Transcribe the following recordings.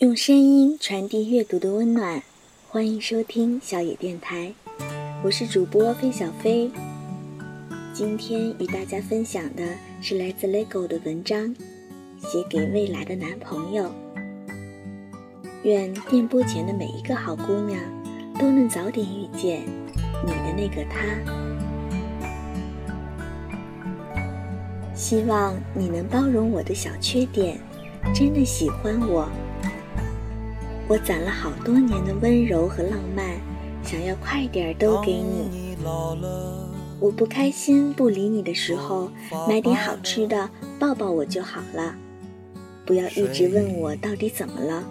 用声音传递阅读的温暖，欢迎收听小野电台，我是主播飞小飞。今天与大家分享的是来自 LEGO 的文章，写给未来的男朋友。愿电波前的每一个好姑娘，都能早点遇见你的那个他。希望你能包容我的小缺点，真的喜欢我。我攒了好多年的温柔和浪漫，想要快点儿都给你。我不开心不理你的时候，买点好吃的抱抱我就好了。不要一直问我到底怎么了，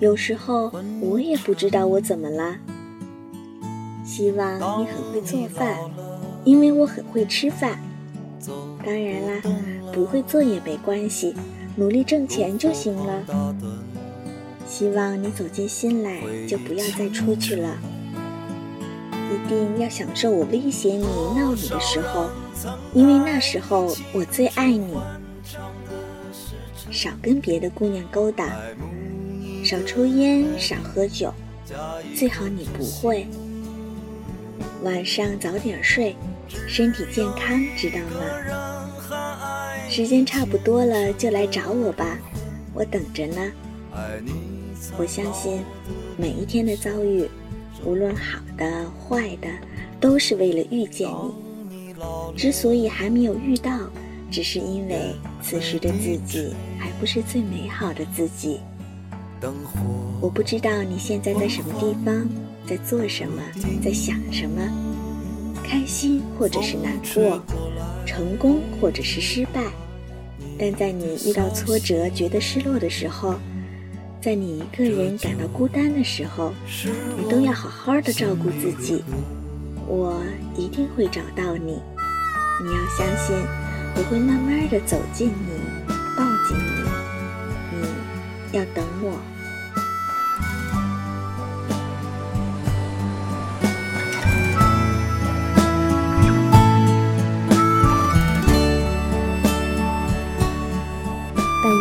有时候我也不知道我怎么了。希望你很会做饭，因为我很会吃饭。当然啦，不会做也没关系，努力挣钱就行了。希望你走进心来，就不要再出去了。一定要享受我威胁你、闹你的时候，因为那时候我最爱你。少跟别的姑娘勾搭，少抽烟，少喝酒，最好你不会。晚上早点睡，身体健康，知道吗？时间差不多了，就来找我吧，我等着呢。我相信，每一天的遭遇，无论好的坏的，都是为了遇见你。之所以还没有遇到，只是因为此时的自己还不是最美好的自己。我不知道你现在在什么地方，在做什么，在想什么，开心或者是难过，成功或者是失败。但在你遇到挫折、觉得失落的时候，在你一个人感到孤单的时候，你都要好好的照顾自己。我一定会找到你，你要相信，我会慢慢的走近你，抱紧你。你要等我。